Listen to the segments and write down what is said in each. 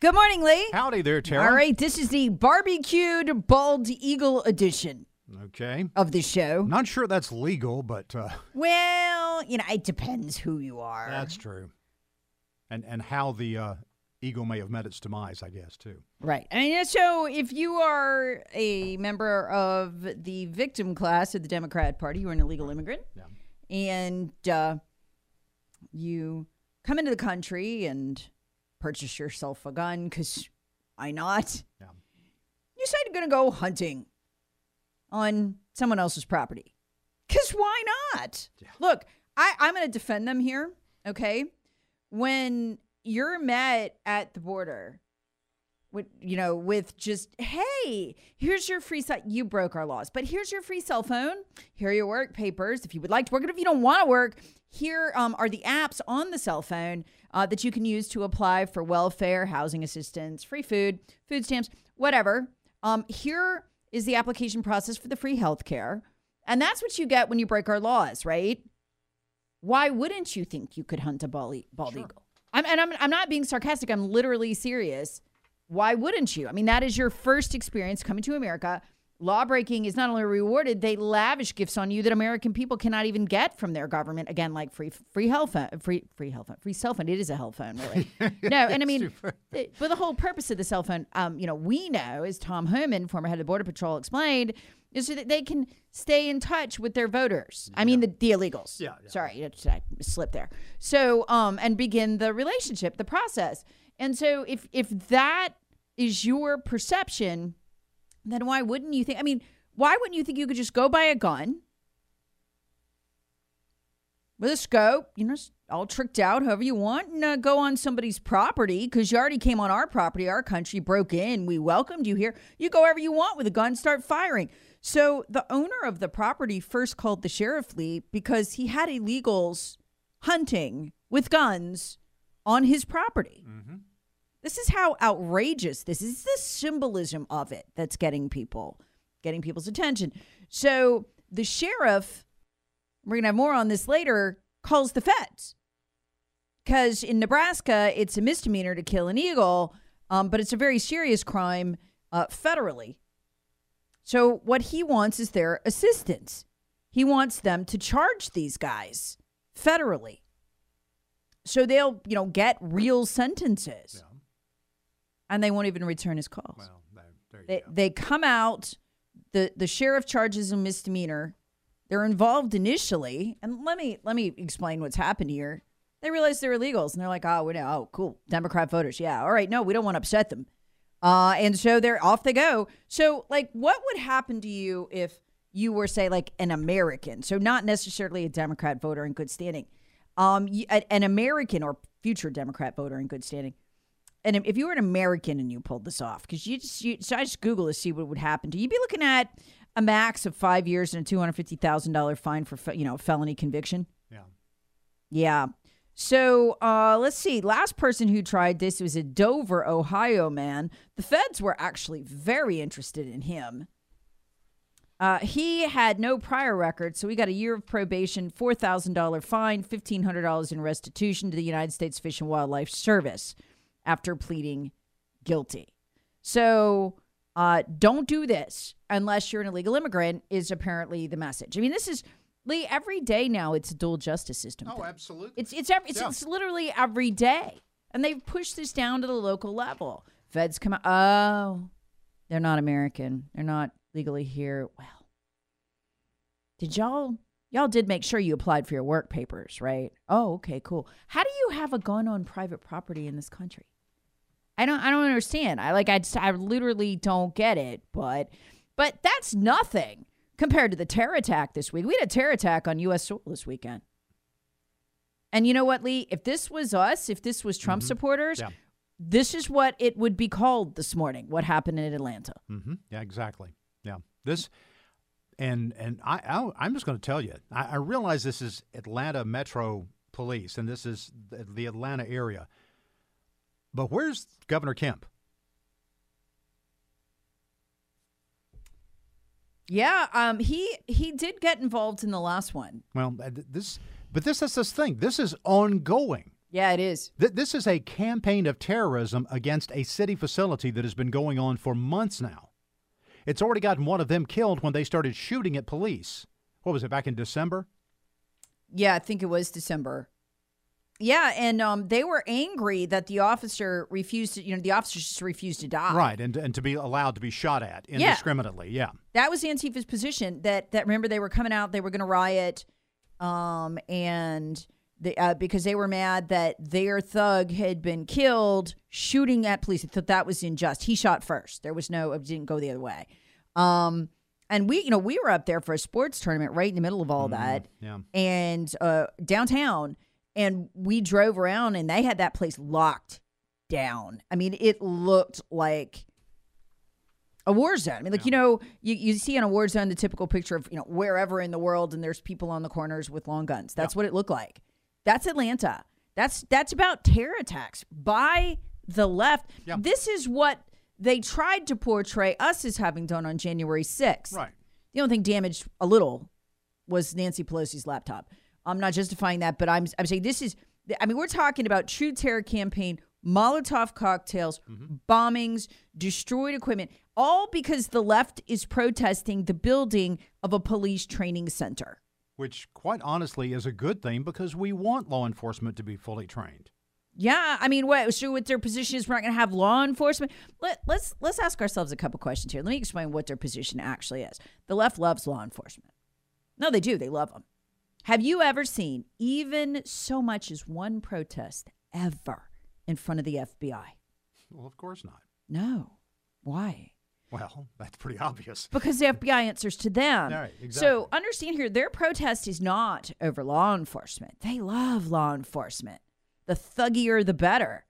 Good morning, Lee. Howdy there, Tara. All right, this is the barbecued bald eagle edition Okay. of the show. Not sure that's legal, but uh, Well, you know, it depends who you are. that's true. And and how the uh, eagle may have met its demise, I guess, too. right. I mean, so if you are a member of the victim class of the Democrat Party, you're an illegal immigrant, Yeah. and uh, you come into the country and purchase yourself a gun because why not? Yeah. You decide you're going to go hunting on someone else's property. Because why not? Look, I, I'm going to defend them here, okay? When you're met at the border, with, you know, with just, hey, here's your free cell. You broke our laws, but here's your free cell phone. Here are your work papers. If you would like to work, and if you don't want to work, here um, are the apps on the cell phone uh, that you can use to apply for welfare, housing assistance, free food, food stamps, whatever. Um, here is the application process for the free health care. And that's what you get when you break our laws, right? Why wouldn't you think you could hunt a bald, bald eagle? I'm, and I'm, I'm not being sarcastic. I'm literally serious. Why wouldn't you? I mean, that is your first experience coming to America. Lawbreaking is not only rewarded; they lavish gifts on you that American people cannot even get from their government. Again, like free free health phone, free free health phone, free cell phone. It is a health phone, really. no, and I mean, the, but the whole purpose of the cell phone, um, you know, we know, as Tom Homan, former head of the Border Patrol, explained, is so that they can stay in touch with their voters. I mean, the, the illegals. Yeah, yeah. Sorry, I slipped there. So, um, and begin the relationship, the process. And so, if if that is your perception, then why wouldn't you think? I mean, why wouldn't you think you could just go buy a gun with a scope, you know, all tricked out, however you want, and uh, go on somebody's property because you already came on our property, our country, broke in, we welcomed you here. You go wherever you want with a gun, start firing. So the owner of the property first called the sheriff Lee because he had illegals hunting with guns on his property. This is how outrageous this is. The symbolism of it that's getting people, getting people's attention. So the sheriff, we're gonna have more on this later, calls the feds because in Nebraska it's a misdemeanor to kill an eagle, um, but it's a very serious crime uh, federally. So what he wants is their assistance. He wants them to charge these guys federally, so they'll you know get real sentences and they won't even return his calls. Well, there, they, go. they come out, the, the sheriff charges a misdemeanor. They're involved initially, and let me let me explain what's happened here. They realize they're illegals, and they're like, "Oh, we know. Oh, cool, Democrat voters. Yeah, all right. No, we don't want to upset them." Uh, and so they're off they go. So, like, what would happen to you if you were, say, like an American? So, not necessarily a Democrat voter in good standing, um, an American or future Democrat voter in good standing and if you were an American and you pulled this off, because you just, you, so I just Google to see what would happen to you. You'd be looking at a max of five years and a two hundred fifty thousand dollar fine for you know felony conviction. Yeah. Yeah. So uh, let's see. Last person who tried this was a Dover, Ohio man. The feds were actually very interested in him. Uh, he had no prior record, so he got a year of probation, four thousand dollar fine, fifteen hundred dollars in restitution to the United States Fish and Wildlife Service after pleading guilty. So Uh, don't do this unless you're an illegal immigrant, is apparently the message. I mean, this is Lee, every day now it's a dual justice system. Oh, thing. absolutely. It's it's every, it's, Yeah. it's literally every day, and they've pushed this down to the local level. Feds come out. Oh, they're not American. They're not legally here. Well, did y'all y'all did make sure you applied for your work papers, right? Oh, okay, cool. How do you have a gun on private property in this country? I don't I don't understand. I like I just, I literally don't get it, but but that's nothing compared to the terror attack this week. We had a terror attack on US soil this weekend. And you know what, Lee? If this was us, if this was Trump supporters, Yeah. this is what it would be called this morning. What happened in Atlanta? Mm-hmm. Yeah, exactly. Yeah, this, and and I, I I'm just going to tell you. I, I realize this is Atlanta Metro Police, and this is the, Atlanta area. But where's Governor Kemp? Yeah, um, he he did get involved in the last one. Well, this, but this is this thing. This is ongoing. Yeah, it is. Th- This is a campaign of terrorism against a city facility that has been going on for months now. It's already gotten one of them killed when they started shooting at police. What was it back in December? Yeah, I think it was December. Yeah, and um, they were angry that the officer refused to. You know, the officers just refused to die. Right, and and to be allowed to be shot at Yeah. indiscriminately. Yeah. that was Antifa's position. That that remember they were coming out, they were going to riot, um, and they, uh, because they were mad that their thug had been killed shooting at police. They thought that was unjust. He shot first. There was no, it didn't go the other way. Um, and we, you know, we were up there for a sports tournament right in the middle of all that, yeah. and uh, downtown, and we drove around, and they had that place locked down. I mean, it looked like a war zone. I mean, like you know, you, you see on a war zone the typical picture of you know wherever in the world, and there's people on the corners with long guns. That's what it looked like. That's Atlanta. That's that's about terror attacks by the left. Yeah. This is what they tried to portray us as having done on January 6th. Right. The only thing damaged a little was Nancy Pelosi's laptop. I'm not justifying that, but I'm I'm saying this is. I mean, we're talking about true terror campaign, Molotov cocktails, mm-hmm. bombings, destroyed equipment, all because the left is protesting the building of a police training center. Which, quite honestly, is a good thing because we want law enforcement to be fully trained. Yeah, I mean, what? So, what their position is, we're not going to have law enforcement. Let, let's let's ask ourselves a couple questions here. Let me explain what their position actually is. The left loves law enforcement. No, they do. They love them. Have you ever seen even so much as one protest ever in front of the FBI? Well, of course not. No. Why? Well, that's pretty obvious. Because the FBI answers to them. Right, So exactly. understand here, their protest is not over law enforcement. They love law enforcement. The thuggier, the better.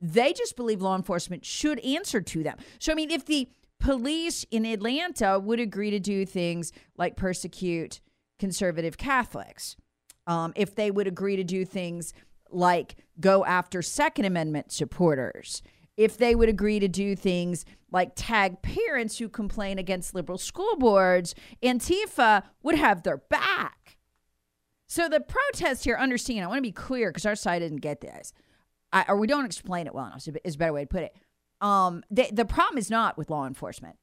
They just believe law enforcement should answer to them. So, I mean, if the police in Atlanta would agree to do things like persecute conservative Catholics, um, if they would agree to do things like go after Second Amendment supporters, if they would agree to do things like tag parents who complain against liberal school boards, Antifa would have their back. So the protest here, understand, I want to be clear because our side didn't get this, I, or we don't explain it well enough, is a better way to put it. Um, the, the problem is not with law enforcement.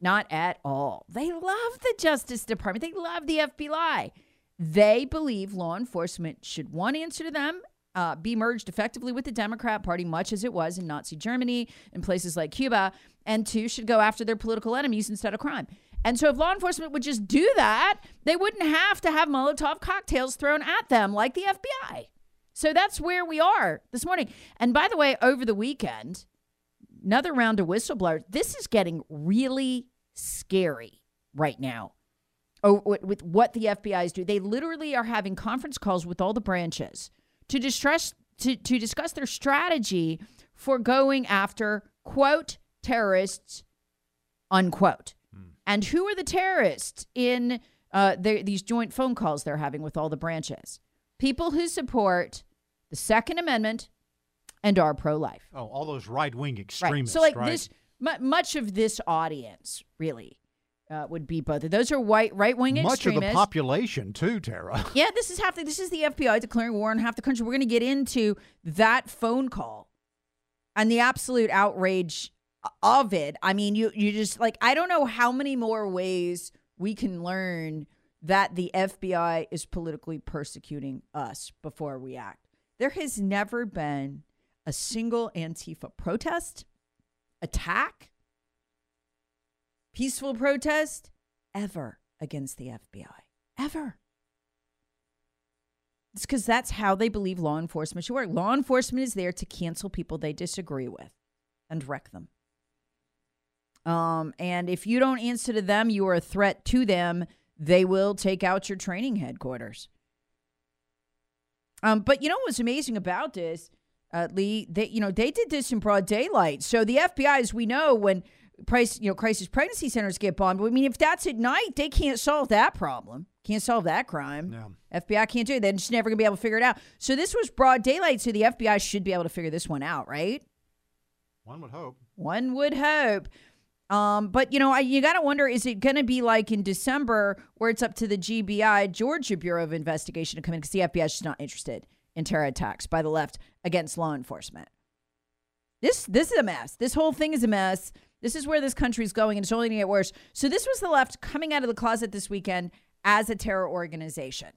Not at all. They love the Justice Department. They love the FBI. They believe law enforcement should one answer to them, uh, be merged effectively with the Democrat Party, much as it was in Nazi Germany and places like Cuba, and two should go after their political enemies instead of crime. And so, if law enforcement would just do that, they wouldn't have to have Molotov cocktails thrown at them like the FBI. So that's where we are this morning. And by the way, over the weekend, another round of whistleblowers. This is getting really scary right now. Oh, with, what the FBI's do, they literally are having conference calls with all the branches to distress to, to discuss their strategy for going after quote terrorists unquote. And who are the terrorists in uh, the, these joint phone calls they're having with all the branches? People who support the Second Amendment and are pro life. Oh, all those right wing extremists. Right. So, like right? this, mu- much of this audience really uh, would be both. of Those are white right wing extremists. Much of the population, too, Tara. yeah, this is half. The, this is the FBI declaring war on half the country. We're going to get into that phone call and the absolute outrage of it. I mean, you you just like I don't know how many more ways we can learn that the FBI is politically persecuting us before we act. There has never been a single Antifa protest, attack, peaceful protest ever against the FBI. Ever. It's because that's how they believe law enforcement should work. Law enforcement is there to cancel people they disagree with and wreck them. Um, and if you don't answer to them, you are a threat to them. They will take out your training headquarters. Um, but you know what's amazing about this, uh, Lee? They, you know, they did this in broad daylight. So the FBI, as we know, when price, you know, crisis pregnancy centers get bombed. I mean, if that's at night, they can't solve that problem. Can't solve that crime. Yeah. FBI can't do it. They're just never gonna be able to figure it out. So this was broad daylight. So the FBI should be able to figure this one out, right? One would hope. One would hope. Um, but you know, I, you got to wonder: is it going to be like in December, where it's up to the GBI, Georgia Bureau of Investigation, to come in because the FBI is just not interested in terror attacks by the left against law enforcement? This this is a mess. This whole thing is a mess. This is where this country is going, and it's only going to get worse. So this was the left coming out of the closet this weekend as a terror organization.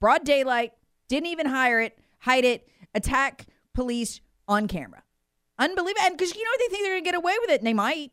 Broad daylight, didn't even hire it, hide it, attack police on camera. Unbelievable. And because you know they think they're going to get away with it, and they might.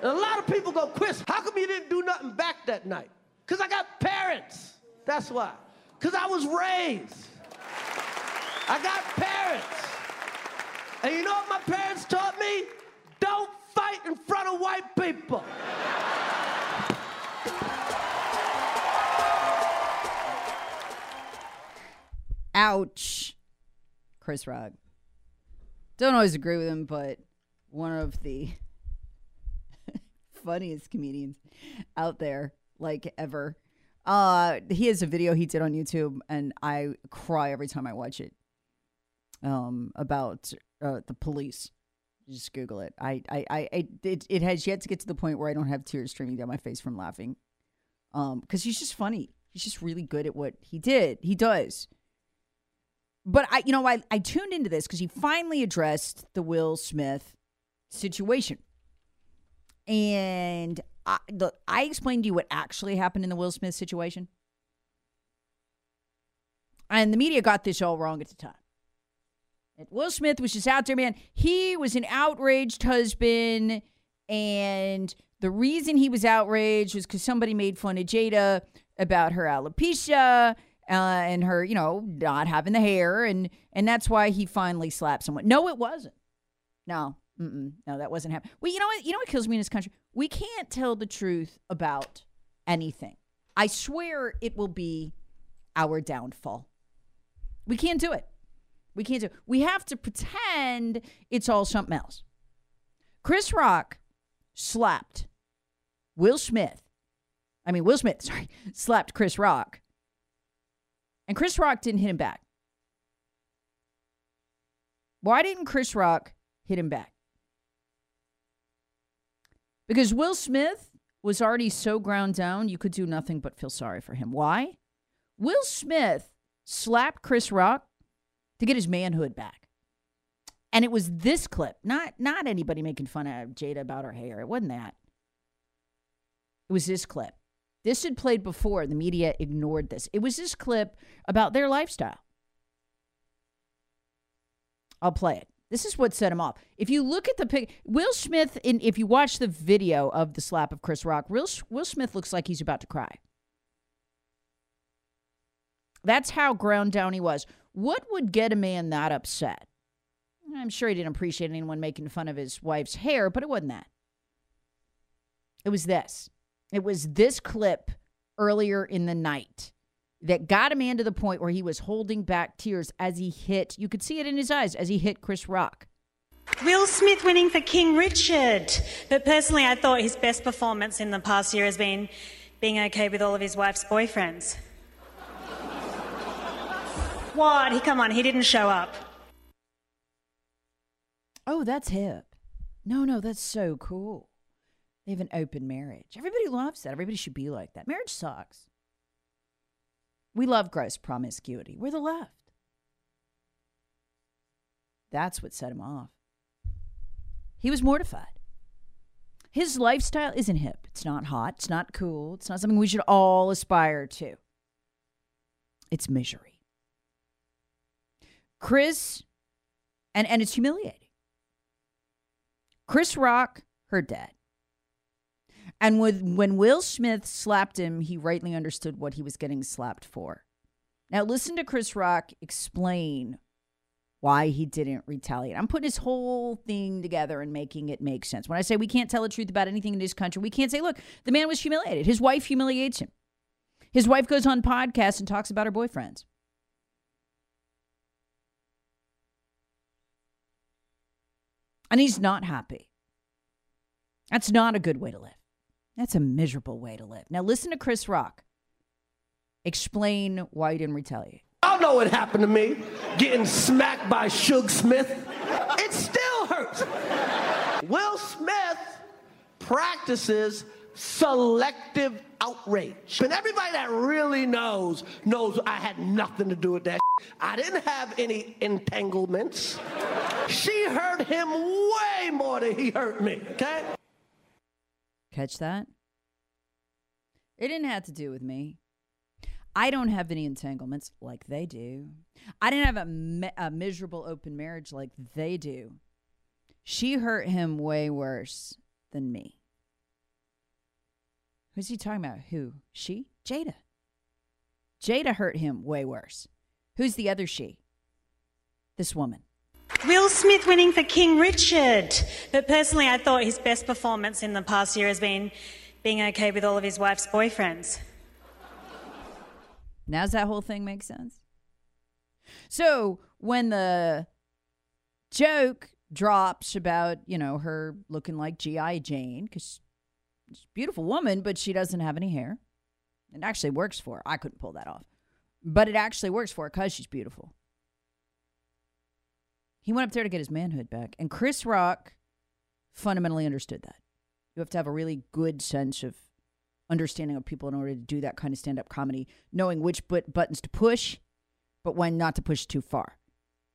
And a lot of people go, Chris, how come you didn't do nothing back that night? Because I got parents. That's why. Because I was raised. I got parents. And you know what my parents taught me? Don't fight in front of white people. Ouch. Chris Rock. Don't always agree with him, but one of the funniest comedians out there, like ever. Uh, he has a video he did on YouTube, and I cry every time I watch it. Um, about uh, the police. Just Google it. I, I, I, it, it has yet to get to the point where I don't have tears streaming down my face from laughing. Um, because he's just funny. He's just really good at what he did. He does. But I, you know, I, I tuned into this because he finally addressed the Will Smith situation. And I, the, I explained to you what actually happened in the Will Smith situation. And the media got this all wrong at the time. And Will Smith was just out there, man. He was an outraged husband. And the reason he was outraged was because somebody made fun of Jada about her alopecia uh, and her, you know, not having the hair. And, and that's why he finally slapped someone. No, it wasn't. No, Mm-mm, no, that wasn't happening. Well, you know what? You know what kills me in this country? We can't tell the truth about anything. I swear it will be our downfall. We can't do it. We can't do it. We have to pretend it's all something else. Chris Rock slapped Will Smith. I mean, Will Smith, sorry, slapped Chris Rock. And Chris Rock didn't hit him back. Why didn't Chris Rock hit him back? Because Will Smith was already so ground down, you could do nothing but feel sorry for him. Why? Will Smith slapped Chris Rock to get his manhood back. And it was this clip, not not anybody making fun of Jada about her hair. It wasn't that. It was this clip. This had played before. The media ignored this. It was this clip about their lifestyle. I'll play it. This is what set him off. If you look at the pic, Will Smith, in, if you watch the video of the slap of Chris Rock, Will, Will Smith looks like he's about to cry. That's how ground down he was. What would get a man that upset? I'm sure he didn't appreciate anyone making fun of his wife's hair, but it wasn't that. It was this. It was this clip earlier in the night that got a man to the point where he was holding back tears as he hit, you could see it in his eyes as he hit Chris Rock. Will Smith winning for King Richard. But personally, I thought his best performance in the past year has been being okay with all of his wife's boyfriends. what? He come on, he didn't show up. Oh, that's hip. No, no, that's so cool. They have an open marriage. Everybody loves that. Everybody should be like that. Marriage sucks. We love gross promiscuity. We're the left. That's what set him off. He was mortified. His lifestyle isn't hip. It's not hot. It's not cool. It's not something we should all aspire to. It's misery. Chris, and, and it's humiliating. Chris Rock, her dad. And with, when Will Smith slapped him, he rightly understood what he was getting slapped for. Now, listen to Chris Rock explain why he didn't retaliate. I'm putting his whole thing together and making it make sense. When I say we can't tell the truth about anything in this country, we can't say, look, the man was humiliated. His wife humiliates him. His wife goes on podcasts and talks about her boyfriends. And he's not happy. That's not a good way to live. That's a miserable way to live. Now, listen to Chris Rock explain why he didn't retaliate. Y'all know what happened to me getting smacked by Suge Smith. It still hurts. Will Smith practices selective outrage. And everybody that really knows, knows I had nothing to do with that. I didn't have any entanglements. She hurt him way more than he hurt me, okay? Catch that? It didn't have to do with me. I don't have any entanglements like they do. I didn't have a, a miserable open marriage like they do. She hurt him way worse than me. Who's he talking about? Who? She? Jada. Jada hurt him way worse. Who's the other she? This woman. Will Smith winning for King Richard. But personally, I thought his best performance in the past year has been being okay with all of his wife's boyfriends. Now does that whole thing make sense? So when the joke drops about, you know, her looking like G.I. Jane, because she's a beautiful woman, but she doesn't have any hair. It actually works for her. I couldn't pull that off. But it actually works for her because she's beautiful. He went up there to get his manhood back. And Chris Rock fundamentally understood that. You have to have a really good sense of understanding of people in order to do that kind of stand up comedy, knowing which but- buttons to push, but when not to push too far.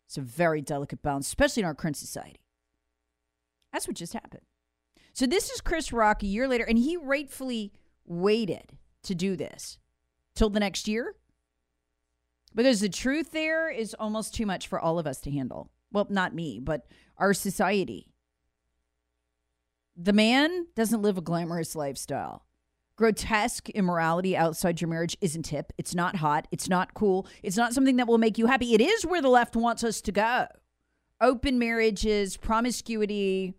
It's a very delicate balance, especially in our current society. That's what just happened. So this is Chris Rock a year later, and he rightfully waited to do this till the next year because the truth there is almost too much for all of us to handle. Well, not me, but our society. The man doesn't live a glamorous lifestyle. Grotesque immorality outside your marriage isn't hip. It's not hot. It's not cool. It's not something that will make you happy. It is where the left wants us to go. Open marriages, promiscuity,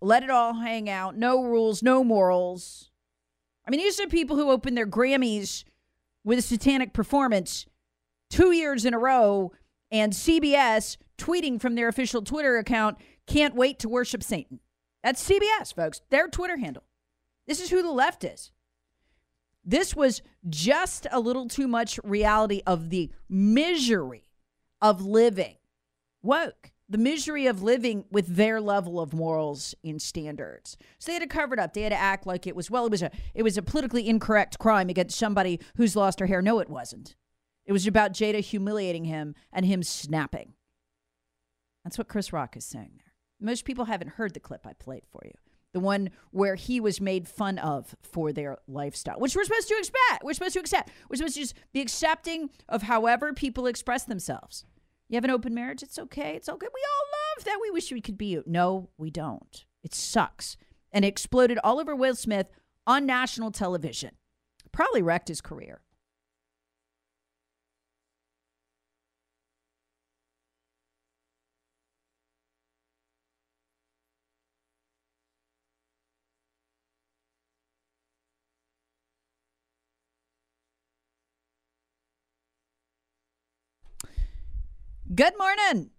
let it all hang out, no rules, no morals. I mean, these are people who open their Grammys with a satanic performance two years in a row, and CBS tweeting from their official Twitter account, can't wait to worship Satan. That's CBS, folks, their Twitter handle. This is who the left is. This was just a little too much reality of the misery of living woke, the misery of living with their level of morals and standards. So they had to cover it up. They had to act like it was well, it was a it was a politically incorrect crime against somebody who's lost her hair. No, it wasn't. It was about Jada humiliating him and him snapping. That's what Chris Rock is saying there. Most people haven't heard the clip I played for you the one where he was made fun of for their lifestyle, which we're supposed to expect. We're supposed to accept. We're supposed to just be accepting of however people express themselves. You have an open marriage, it's okay. It's good. We all love that. We wish we could be you. No, we don't. It sucks. And it exploded all over Will Smith on national television. Probably wrecked his career. Good morning.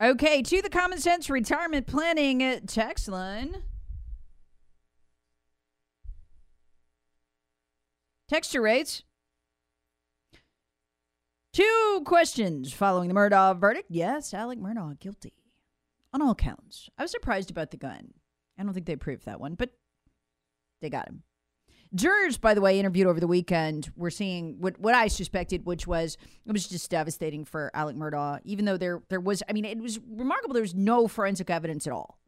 Okay, to the Common Sense Retirement Planning text line. Texture rates. Two questions following the Murdaugh verdict. Yes, Alec Murdaugh guilty on all counts. I was surprised about the gun. I don't think they proved that one, but they got him. Jurors, by the way, interviewed over the weekend, were seeing what, what I suspected, which was it was just devastating for Alec Murdaugh. Even though there there was, I mean, it was remarkable. There was no forensic evidence at all.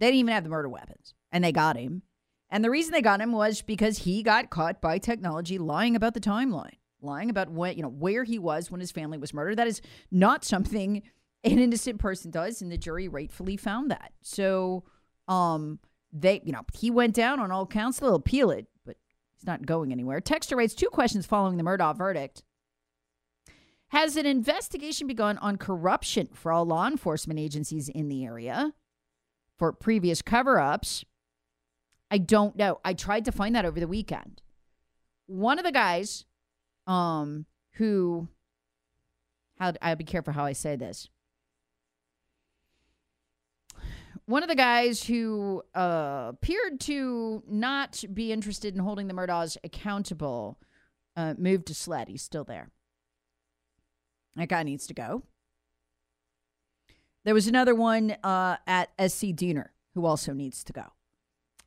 They didn't even have the murder weapons, and they got him. And the reason they got him was because he got caught by technology lying about the timeline, lying about when you know where he was when his family was murdered. That is not something an innocent person does, and the jury rightfully found that. So, um, they, you know, he went down on all counts. They'll appeal it, but he's not going anywhere. Texter writes two questions following the Murdaugh verdict. Has an investigation begun on corruption for all law enforcement agencies in the area for previous cover ups? I don't know. I tried to find that over the weekend. One of the guys um, who, how, I'll be careful how I say this one of the guys who uh, appeared to not be interested in holding the Murdaughs accountable uh, moved to SLED. He's still there. That guy needs to go. There was another one uh, at SC DNR who also needs to go.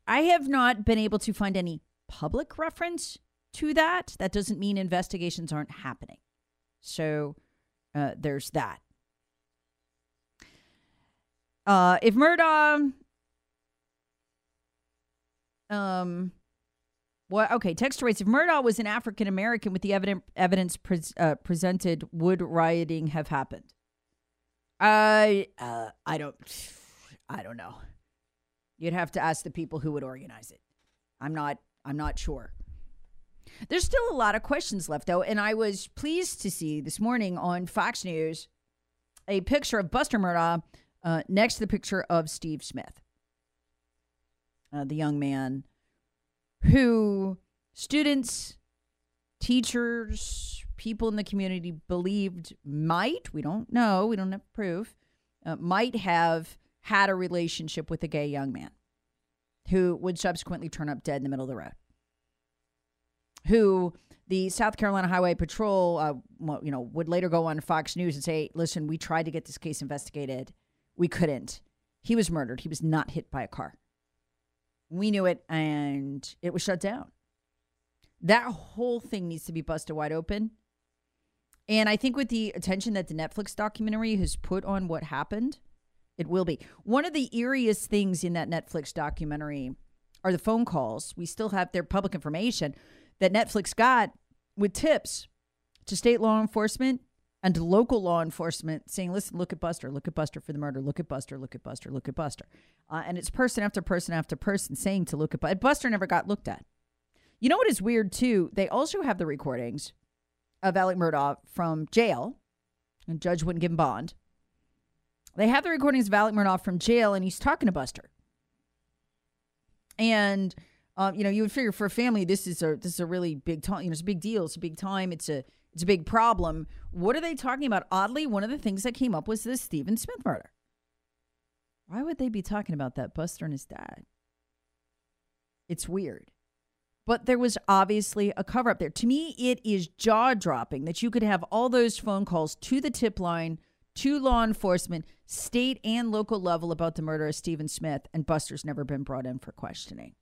I have not been able to find any public reference to that. That doesn't mean investigations aren't happening. So uh, there's that. Uh, if Murdaugh, um, well, okay, text rates. If Murdaugh was an African American with the evident, evidence pre- uh, presented, would rioting have happened? I, uh, I don't, I don't know. You'd have to ask the people who would organize it. I'm not, I'm not sure. There's still a lot of questions left, though, and I was pleased to see this morning on Fox News a picture of Buster Murdaugh uh, next the picture of Steve Smith, uh, the young man who students, teachers, people in the community believed might, we don't know, we don't have proof, uh, might have had a relationship with a gay young man who would subsequently turn up dead in the middle of the road. Who the South Carolina Highway Patrol, uh, you know, would later go on Fox News and say, "Listen, we tried to get this case investigated, we couldn't. He was murdered. He was not hit by a car. We knew it and it was shut down. That whole thing needs to be busted wide open. And I think with the attention that the Netflix documentary has put on what happened, it will be. One of the eeriest things in that Netflix documentary are the phone calls. We still have their public information that Netflix got with tips to state law enforcement and local law enforcement saying, listen, look at Buster, look at Buster for the murder, look at Buster, look at Buster, look at Buster. Uh, and it's person after person after person saying to look at Buster. Buster never got looked at. You know what is weird too? They also have the recordings of Alec Murdaugh from jail, and judge wouldn't give him bond. They have the recordings of Alec Murdaugh from jail, and he's talking to Buster. And um, you know, you would figure for a family, this is a this is a really big time. You know, it's a big deal. It's a big time. It's a it's a big problem. What are they talking about? Oddly, one of the things that came up was this Stephen Smith murder. Why would they be talking about that? Buster and his dad. It's weird. But there was obviously a cover up there. To me, it is jaw dropping that you could have all those phone calls to the tip line, to law enforcement, state and local level about the murder of Stephen Smith, and Buster's never been brought in for questioning.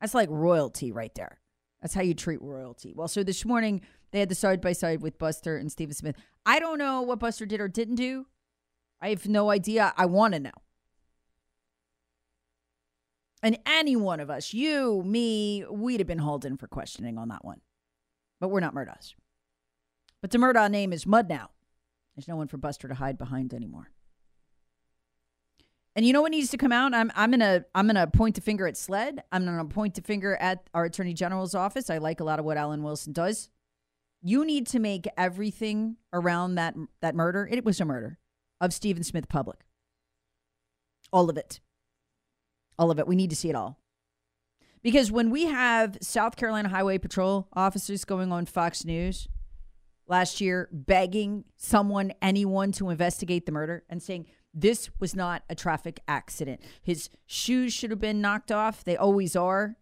That's like royalty right there. That's how you treat royalty. Well, so this morning they had the side by side with Buster and Stephen Smith. I don't know what Buster did or didn't do. I have no idea. I want to know. And any one of us, you, me, we'd have been hauled in for questioning on that one. But we're not Murdaughs. But the Murdaugh name is Mud now. There's no one for Buster to hide behind anymore. And you know what needs to come out? I'm I'm gonna I'm gonna point the finger at SLED. I'm gonna point the finger at our Attorney General's office. I like a lot of what Alan Wilson does. You need to make everything around that that murder. It was a murder of Stephen Smith public. All of it. All of it. We need to see it all. Because when we have South Carolina Highway Patrol officers going on Fox News, last year begging someone, anyone to investigate the murder and saying this was not a traffic accident. His shoes should have been knocked off. They always are.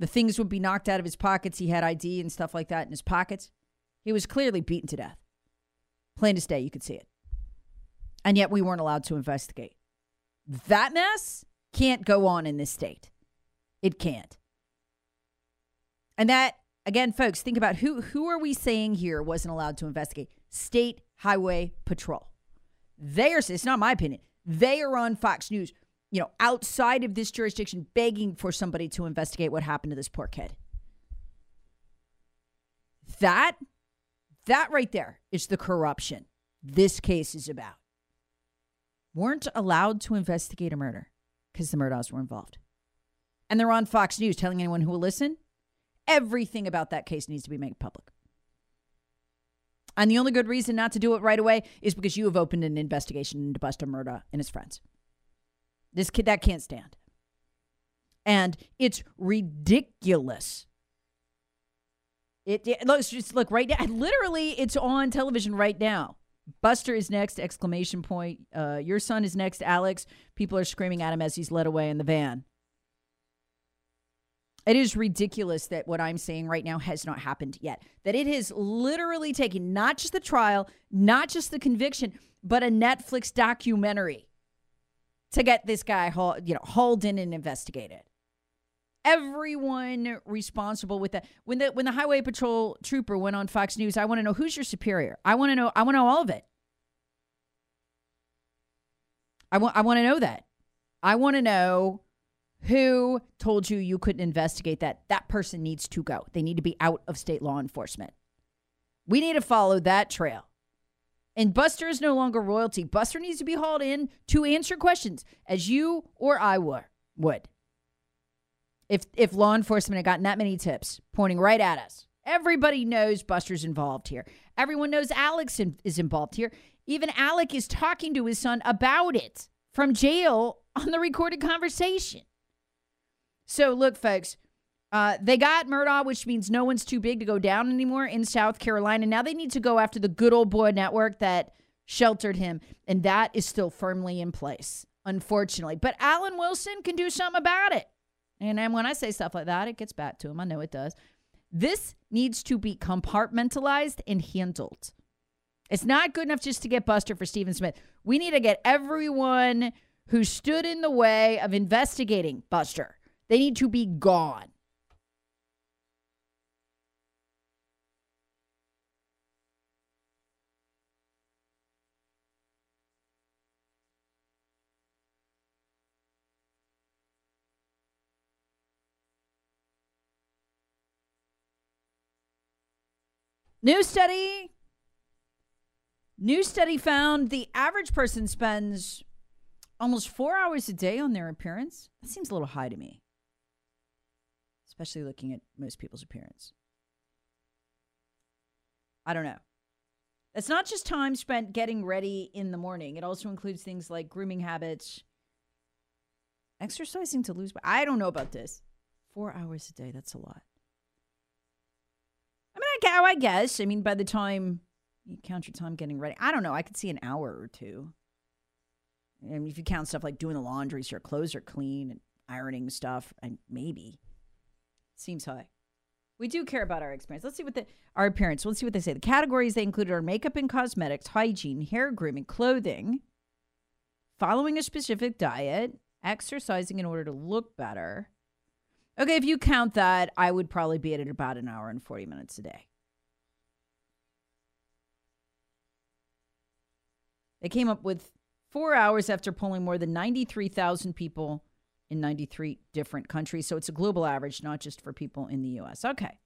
The things would be knocked out of his pockets. He had ID and stuff like that in his pockets. He was clearly beaten to death. Plain as day, you could see it. And yet we weren't allowed to investigate. That mess can't go on in this state. It can't. And that again, folks, think about who who are we saying here wasn't allowed to investigate? State Highway Patrol. They are it's not my opinion. They are on Fox News, you know, outside of this jurisdiction begging for somebody to investigate what happened to this poor kid. That that right there is the corruption this case is about. Weren't allowed to investigate a murder because the Murdaughs were involved. And they're on Fox News telling anyone who will listen everything about that case needs to be made public. And the only good reason not to do it right away is because you have opened an investigation into Buster Murdaugh and his friends. This kid that can't stand. And it's ridiculous. It, it let's just look right now. Literally, it's on television right now. Buster is next! Exclamation point. Uh, your son is next, Alex. People are screaming at him as he's led away in the van. It is ridiculous that what I'm saying right now has not happened yet. That it has literally taken not just the trial, not just the conviction, but a Netflix documentary to get this guy hauled, you know, hauled in and investigated. Everyone responsible with that. When the when the highway patrol trooper went on Fox News, I want to know who's your superior. I want to know. I want to know all of it. I want. I want to know that. I want to know who told you you couldn't investigate that? That person needs to go. They need to be out of state law enforcement. We need to follow that trail. And Buster is no longer royalty. Buster needs to be hauled in to answer questions as you or I were, would. If if law enforcement had gotten that many tips pointing right at us. Everybody knows Buster's involved here. Everyone knows Alex is involved here. Even Alec is talking to his son about it from jail on the recorded conversation. So, look, folks, uh, they got Murdaugh, which means no one's too big to go down anymore in South Carolina. Now they need to go after the good old boy network that sheltered him, and that is still firmly in place, unfortunately. But Alan Wilson can do something about it. And then when I say stuff like that, it gets back to him. I know it does. This needs to be compartmentalized and handled. It's not good enough just to get Buster for Stephen Smith. We need to get everyone who stood in the way of investigating Buster they need to be gone. New study. New study found the average person spends almost four hours a day on their appearance. That seems a little high to me especially looking at most people's appearance. I don't know. It's not just time spent getting ready in the morning. It also includes things like grooming habits, exercising to lose. Weight. I don't know about this. Four hours a day, that's a lot. I I, oh, I guess. I mean, by the time you count your time getting ready, I don't know. I could see an hour or two. Mean, if you count stuff like doing the laundry so your clothes are clean and ironing stuff, and maybe. Seems high. We do care about our experience. Let's see what the our appearance. Let's see what they say. The categories they included are makeup and cosmetics, hygiene, hair grooming, clothing, following a specific diet, exercising in order to look better. Okay, if you count that, I would probably be at about an hour and 40 minutes a day. They came up with four hours after polling more than 93,000 people in 93 different countries. So it's a global average, not just for people in the US. Okay.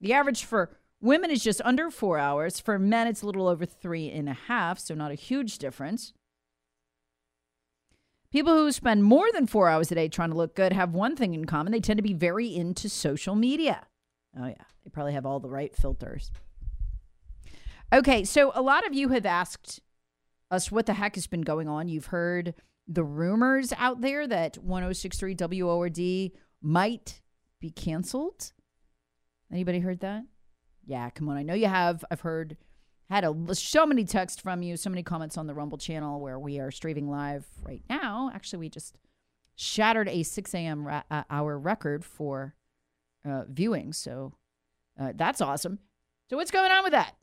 The average for women is just under four hours. For men, it's a little over three and a half, so not a huge difference. People who spend more than four hours a day trying to look good have one thing in common they tend to be very into social media. Oh, yeah. They probably have all the right filters. Okay, so a lot of you have asked us what the heck has been going on. You've heard the rumors out there that 1063 WORD might be canceled. Anybody heard that? Yeah, come on. I know you have. I've heard, had a, so many texts from you, so many comments on the Rumble channel where we are streaming live right now. Actually, we just shattered a 6 a.m. Ra- uh, hour record for uh, viewing. So uh, that's awesome. So, what's going on with that?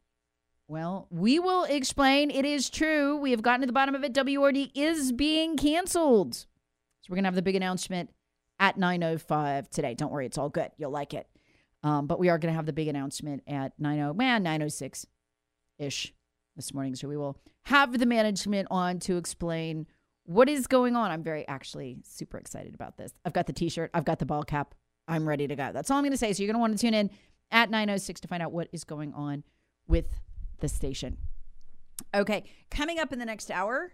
Well, we will explain. It is true. We have gotten to the bottom of it. WRD is being canceled. So, we're going to have the big announcement at 9.05 today. Don't worry, it's all good. You'll like it. Um, but we are going to have the big announcement at 90, man, 906 ish this morning. So we will have the management on to explain what is going on. I'm very actually super excited about this. I've got the t shirt, I've got the ball cap. I'm ready to go. That's all I'm going to say. So you're going to want to tune in at 906 to find out what is going on with the station. Okay, coming up in the next hour,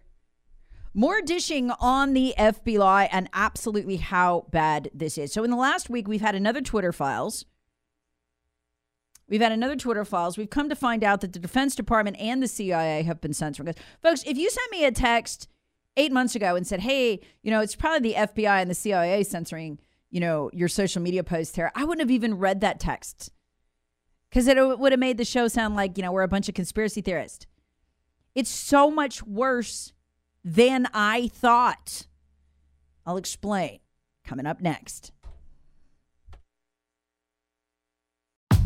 more dishing on the FBI and absolutely how bad this is. So in the last week, we've had another Twitter files We've had another Twitter files. We've come to find out that the Defense Department and the CIA have been censoring us. Folks, if you sent me a text eight months ago and said, hey, you know, it's probably the FBI and the CIA censoring, you know, your social media posts here, I wouldn't have even read that text because it would have made the show sound like, you know, we're a bunch of conspiracy theorists. It's so much worse than I thought. I'll explain coming up next.